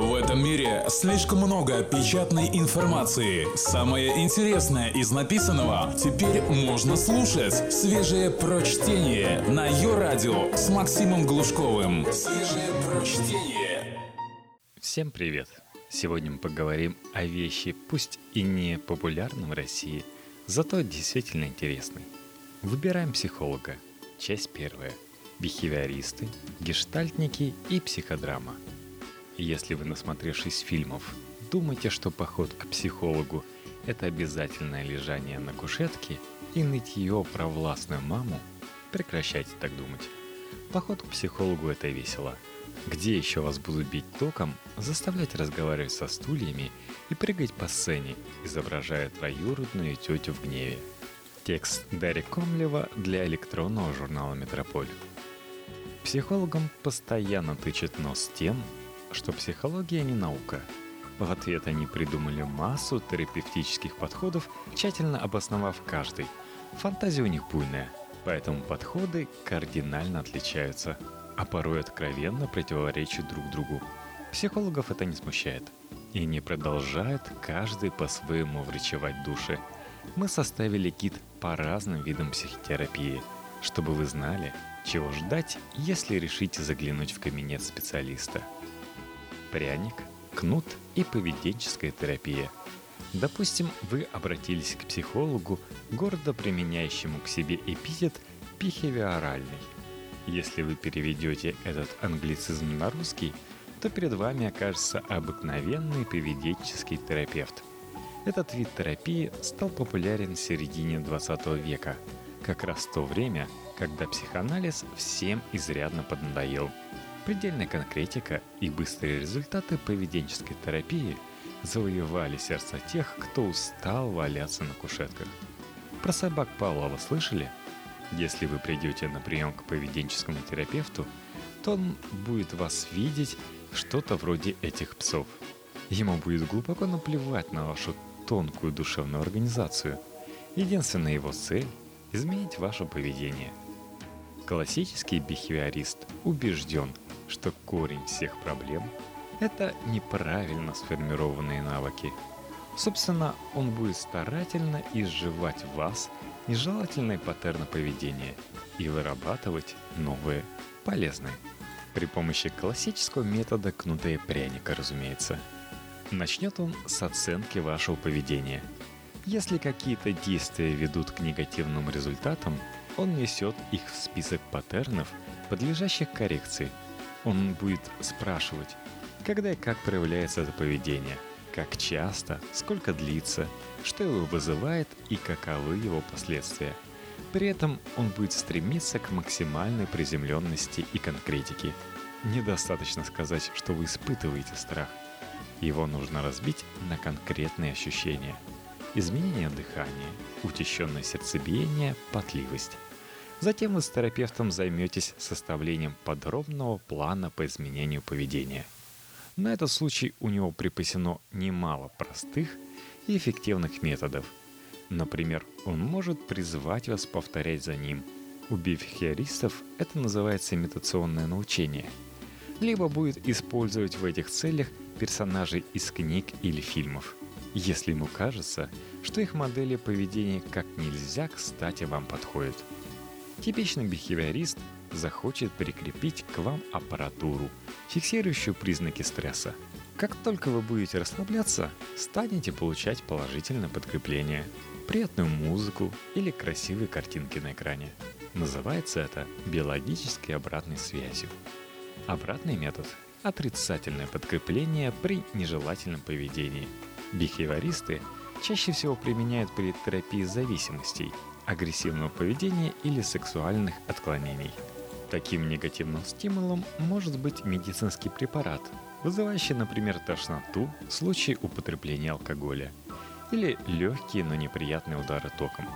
В этом мире слишком много печатной информации. Самое интересное из написанного теперь можно слушать. Свежее прочтение на ее радио с Максимом Глушковым. Свежее прочтение. Всем привет! Сегодня мы поговорим о вещи, пусть и не популярной в России, зато действительно интересной. Выбираем психолога. Часть первая. Бихевиористы, гештальтники и психодрама – если вы, насмотревшись фильмов, думаете, что поход к психологу – это обязательное лежание на кушетке и нытье про властную маму, прекращайте так думать. Поход к психологу – это весело. Где еще вас будут бить током, заставлять разговаривать со стульями и прыгать по сцене, изображая троюродную тетю в гневе. Текст Дарьи Комлева для электронного журнала «Метрополь». Психологам постоянно тычет нос тем, что психология не наука. В ответ они придумали массу терапевтических подходов, тщательно обосновав каждый. Фантазия у них буйная, поэтому подходы кардинально отличаются, а порой откровенно противоречат друг другу. Психологов это не смущает. И не продолжает каждый по-своему врачевать души. Мы составили гид по разным видам психотерапии, чтобы вы знали, чего ждать, если решите заглянуть в кабинет специалиста – пряник, кнут и поведенческая терапия. Допустим, вы обратились к психологу, гордо применяющему к себе эпитет «пихевиоральный». Если вы переведете этот англицизм на русский, то перед вами окажется обыкновенный поведенческий терапевт. Этот вид терапии стал популярен в середине 20 века, как раз в то время, когда психоанализ всем изрядно поднадоел – Предельная конкретика и быстрые результаты поведенческой терапии завоевали сердца тех, кто устал валяться на кушетках. Про собак Павлова слышали? Если вы придете на прием к поведенческому терапевту, то он будет вас видеть что-то вроде этих псов. Ему будет глубоко наплевать на вашу тонкую душевную организацию. Единственная его цель – изменить ваше поведение. Классический бихевиорист убежден – что корень всех проблем – это неправильно сформированные навыки. Собственно, он будет старательно изживать в вас нежелательные паттерны поведения и вырабатывать новые, полезные. При помощи классического метода кнута и пряника, разумеется. Начнет он с оценки вашего поведения. Если какие-то действия ведут к негативным результатам, он несет их в список паттернов, подлежащих коррекции – он будет спрашивать, когда и как проявляется это поведение, как часто, сколько длится, что его вызывает и каковы его последствия. При этом он будет стремиться к максимальной приземленности и конкретике. Недостаточно сказать, что вы испытываете страх. Его нужно разбить на конкретные ощущения. Изменение дыхания, учащенное сердцебиение, потливость. Затем вы с терапевтом займетесь составлением подробного плана по изменению поведения. На этот случай у него припасено немало простых и эффективных методов. Например, он может призвать вас повторять за ним. У бифхиористов это называется имитационное научение. Либо будет использовать в этих целях персонажей из книг или фильмов, если ему кажется, что их модели поведения как нельзя кстати вам подходят – Типичный бихевиорист захочет прикрепить к вам аппаратуру, фиксирующую признаки стресса. Как только вы будете расслабляться, станете получать положительное подкрепление, приятную музыку или красивые картинки на экране. Называется это биологической обратной связью. Обратный метод – отрицательное подкрепление при нежелательном поведении. Бихевиористы чаще всего применяют при терапии зависимостей – агрессивного поведения или сексуальных отклонений. Таким негативным стимулом может быть медицинский препарат, вызывающий, например, тошноту в случае употребления алкоголя, или легкие, но неприятные удары током.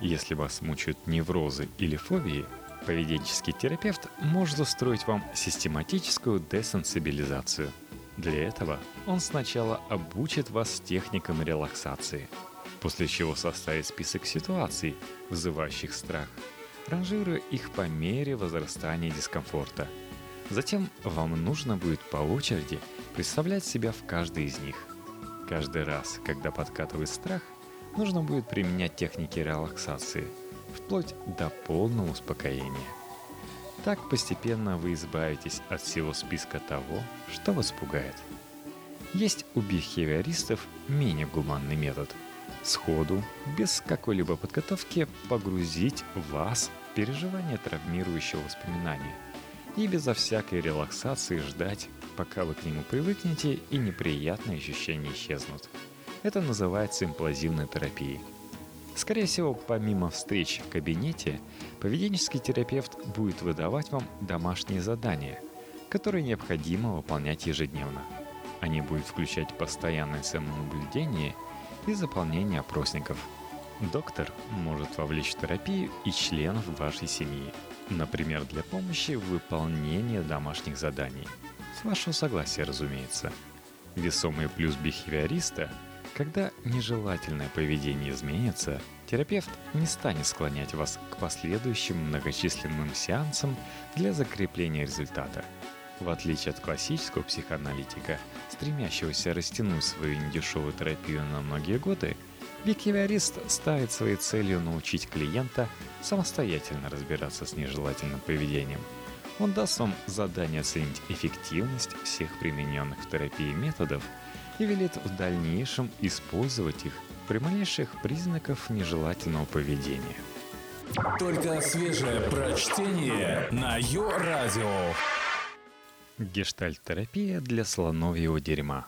Если вас мучают неврозы или фобии, поведенческий терапевт может устроить вам систематическую десенсибилизацию. Для этого он сначала обучит вас техникам релаксации – после чего составить список ситуаций, вызывающих страх, ранжируя их по мере возрастания дискомфорта. Затем вам нужно будет по очереди представлять себя в каждой из них. Каждый раз, когда подкатывает страх, нужно будет применять техники релаксации, вплоть до полного успокоения. Так постепенно вы избавитесь от всего списка того, что вас пугает. Есть у бихевиористов менее гуманный метод – сходу, без какой-либо подготовки, погрузить вас в переживание травмирующего воспоминания и безо всякой релаксации ждать, пока вы к нему привыкнете и неприятные ощущения исчезнут. Это называется имплазивной терапией. Скорее всего, помимо встреч в кабинете, поведенческий терапевт будет выдавать вам домашние задания, которые необходимо выполнять ежедневно. Они будут включать постоянное самонаблюдение – и заполнение опросников. Доктор может вовлечь в терапию и членов вашей семьи, например, для помощи в выполнении домашних заданий. С вашего согласия, разумеется. Весомый плюс бихевиориста – когда нежелательное поведение изменится, терапевт не станет склонять вас к последующим многочисленным сеансам для закрепления результата – в отличие от классического психоаналитика, стремящегося растянуть свою недешевую терапию на многие годы, бихевиорист ставит своей целью научить клиента самостоятельно разбираться с нежелательным поведением. Он даст вам задание оценить эффективность всех примененных в терапии методов и велит в дальнейшем использовать их при малейших признаках нежелательного поведения. Только свежее прочтение на Йо-Радио. Гештальт-терапия для слоновьего дерьма.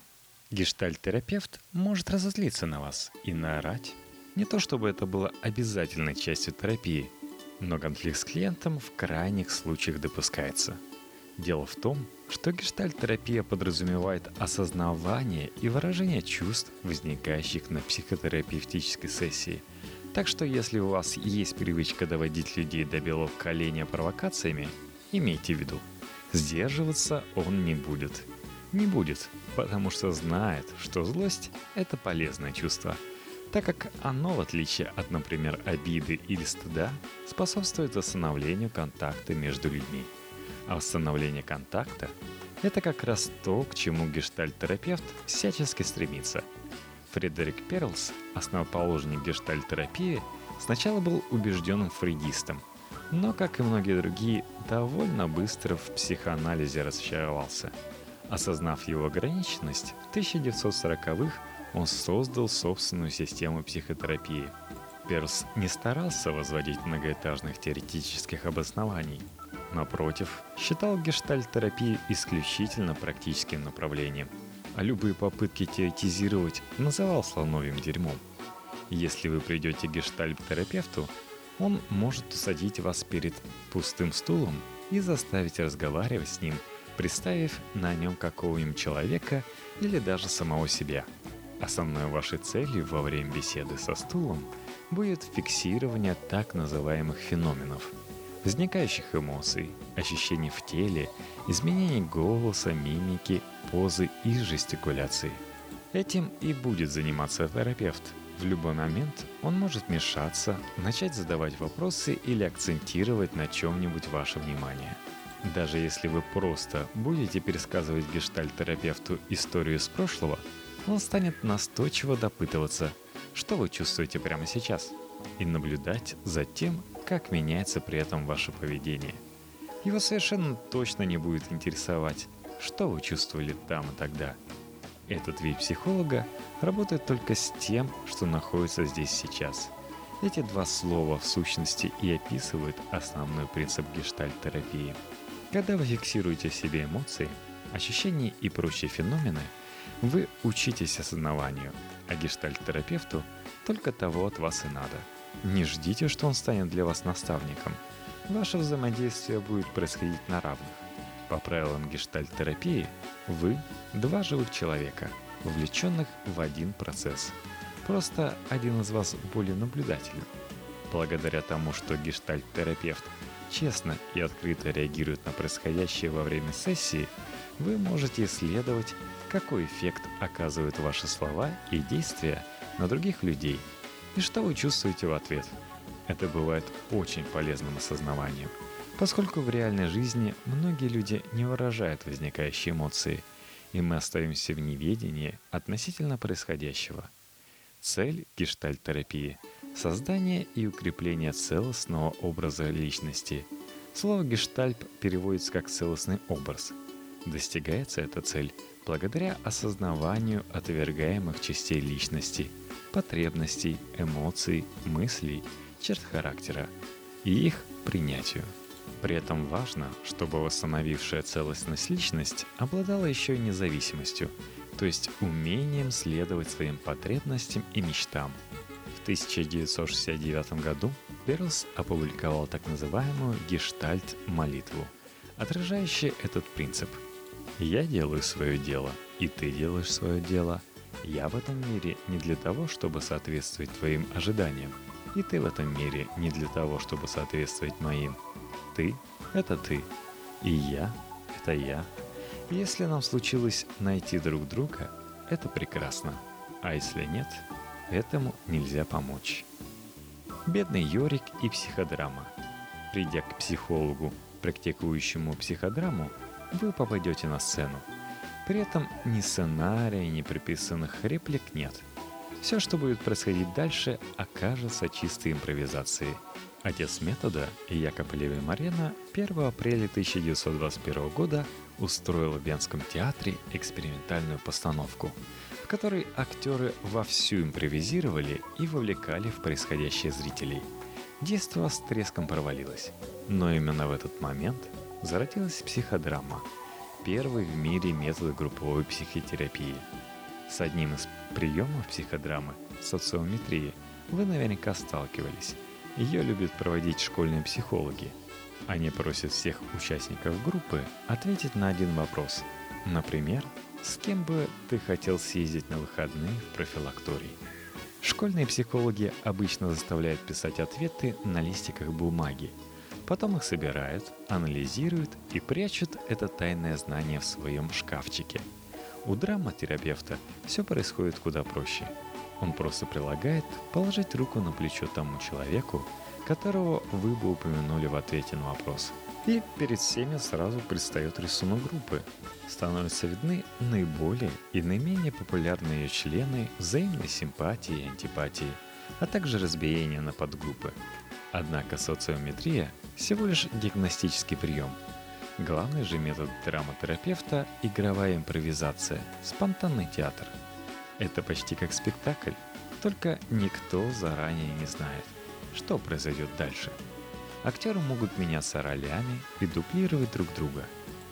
Гештальт-терапевт может разозлиться на вас и наорать. Не то чтобы это было обязательной частью терапии, но конфликт с клиентом в крайних случаях допускается. Дело в том, что гештальт-терапия подразумевает осознавание и выражение чувств, возникающих на психотерапевтической сессии. Так что если у вас есть привычка доводить людей до белого коленя провокациями, имейте в виду – Сдерживаться он не будет. Не будет, потому что знает, что злость – это полезное чувство, так как оно, в отличие от, например, обиды или стыда, способствует восстановлению контакта между людьми. А восстановление контакта – это как раз то, к чему гештальт-терапевт всячески стремится. Фредерик Перлс, основоположник гештальт-терапии, сначала был убежденным фрейдистом – но, как и многие другие, довольно быстро в психоанализе разочаровался. Осознав его ограниченность, в 1940-х он создал собственную систему психотерапии. Перс не старался возводить многоэтажных теоретических обоснований. Напротив, считал гештальт-терапию исключительно практическим направлением, а любые попытки теоретизировать называл слоновым дерьмом. Если вы придете к гештальт-терапевту, он может усадить вас перед пустым стулом и заставить разговаривать с ним, представив на нем какого-нибудь человека или даже самого себя. Основной вашей целью во время беседы со стулом будет фиксирование так называемых феноменов, возникающих эмоций, ощущений в теле, изменений голоса, мимики, позы и жестикуляции. Этим и будет заниматься терапевт – в любой момент он может мешаться, начать задавать вопросы или акцентировать на чем-нибудь ваше внимание. Даже если вы просто будете пересказывать гештальт-терапевту историю из прошлого, он станет настойчиво допытываться, что вы чувствуете прямо сейчас, и наблюдать за тем, как меняется при этом ваше поведение. Его совершенно точно не будет интересовать, что вы чувствовали там и тогда – этот вид психолога работает только с тем, что находится здесь сейчас. Эти два слова в сущности и описывают основной принцип гештальт-терапии. Когда вы фиксируете в себе эмоции, ощущения и прочие феномены, вы учитесь осознаванию, а гештальт-терапевту только того от вас и надо. Не ждите, что он станет для вас наставником. Ваше взаимодействие будет происходить на равных. По правилам гештальт-терапии вы – два живых человека, вовлеченных в один процесс. Просто один из вас более наблюдателен. Благодаря тому, что гештальт-терапевт честно и открыто реагирует на происходящее во время сессии, вы можете исследовать, какой эффект оказывают ваши слова и действия на других людей и что вы чувствуете в ответ. Это бывает очень полезным осознаванием – поскольку в реальной жизни многие люди не выражают возникающие эмоции, и мы остаемся в неведении относительно происходящего. Цель гештальт-терапии – создание и укрепление целостного образа личности. Слово «гештальт» переводится как «целостный образ». Достигается эта цель благодаря осознаванию отвергаемых частей личности, потребностей, эмоций, мыслей, черт характера и их принятию. При этом важно, чтобы восстановившая целостность личность обладала еще и независимостью, то есть умением следовать своим потребностям и мечтам. В 1969 году Берлс опубликовал так называемую гештальт-молитву, отражающую этот принцип. «Я делаю свое дело, и ты делаешь свое дело. Я в этом мире не для того, чтобы соответствовать твоим ожиданиям, и ты в этом мире не для того, чтобы соответствовать моим. Ты — это ты, и я — это я. Если нам случилось найти друг друга, это прекрасно. А если нет, этому нельзя помочь. Бедный Йорик и психодрама. Придя к психологу, практикующему психодраму, вы попадете на сцену. При этом ни сценария, ни приписанных реплик нет. Все, что будет происходить дальше, окажется чистой импровизацией – Отец метода, Якоб Леви Марена, 1 апреля 1921 года устроил в Венском театре экспериментальную постановку, в которой актеры вовсю импровизировали и вовлекали в происходящее зрителей. Действо с треском провалилось, но именно в этот момент зародилась психодрама, первый в мире метод групповой психотерапии. С одним из приемов психодрамы, социометрии, вы наверняка сталкивались – ее любят проводить школьные психологи. Они просят всех участников группы ответить на один вопрос. Например, с кем бы ты хотел съездить на выходные в профилакторий? Школьные психологи обычно заставляют писать ответы на листиках бумаги. Потом их собирают, анализируют и прячут это тайное знание в своем шкафчике. У драматерапевта все происходит куда проще – он просто прилагает положить руку на плечо тому человеку, которого вы бы упомянули в ответе на вопрос. И перед всеми сразу предстает рисунок группы. Становятся видны наиболее и наименее популярные ее члены взаимной симпатии и антипатии, а также разбиение на подгруппы. Однако социометрия – всего лишь диагностический прием. Главный же метод драматерапевта – игровая импровизация, спонтанный театр – это почти как спектакль, только никто заранее не знает, что произойдет дальше. Актеры могут меняться ролями и дуплировать друг друга.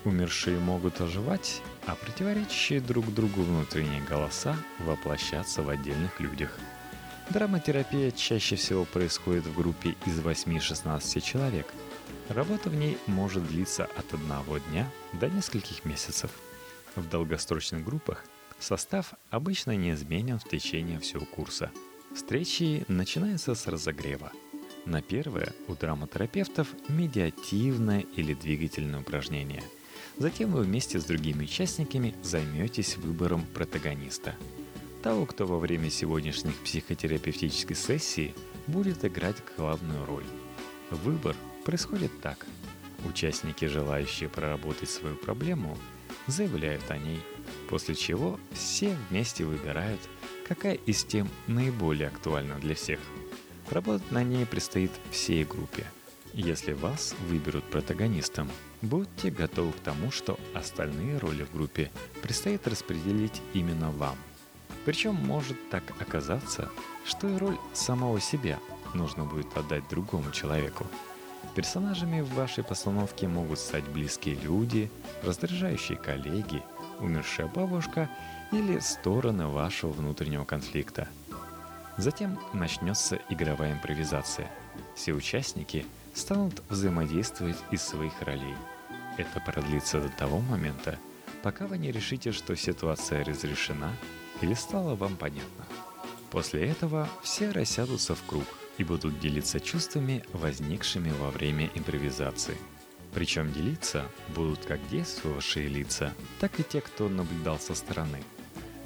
Умершие могут оживать, а противоречащие друг другу внутренние голоса воплощаться в отдельных людях. Драматерапия чаще всего происходит в группе из 8-16 человек. Работа в ней может длиться от одного дня до нескольких месяцев. В долгосрочных группах Состав обычно неизменен в течение всего курса. Встречи начинаются с разогрева. На первое у драматерапевтов медиативное или двигательное упражнение. Затем вы вместе с другими участниками займетесь выбором протагониста. Того, кто во время сегодняшних психотерапевтической сессии будет играть главную роль. Выбор происходит так. Участники, желающие проработать свою проблему, заявляют о ней – после чего все вместе выбирают, какая из тем наиболее актуальна для всех. Работать на ней предстоит всей группе. Если вас выберут протагонистом, будьте готовы к тому, что остальные роли в группе предстоит распределить именно вам. Причем может так оказаться, что и роль самого себя нужно будет отдать другому человеку. Персонажами в вашей постановке могут стать близкие люди, раздражающие коллеги – умершая бабушка или стороны вашего внутреннего конфликта. Затем начнется игровая импровизация. Все участники станут взаимодействовать из своих ролей. Это продлится до того момента, пока вы не решите, что ситуация разрешена или стала вам понятна. После этого все рассядутся в круг и будут делиться чувствами, возникшими во время импровизации – причем делиться будут как действовавшие лица, так и те, кто наблюдал со стороны.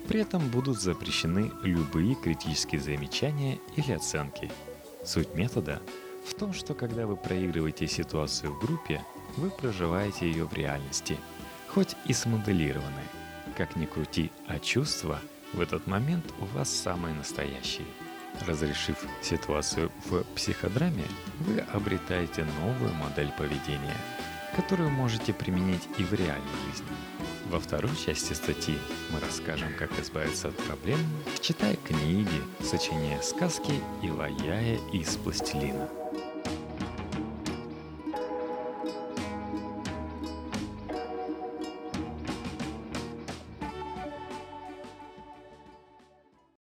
При этом будут запрещены любые критические замечания или оценки. Суть метода в том, что когда вы проигрываете ситуацию в группе, вы проживаете ее в реальности, хоть и смоделированной. Как ни крути, а чувства в этот момент у вас самые настоящие. Разрешив ситуацию в психодраме, вы обретаете новую модель поведения, которую можете применить и в реальной жизни. Во второй части статьи мы расскажем, как избавиться от проблем, читая книги, сочиняя сказки и лаяя из пластилина.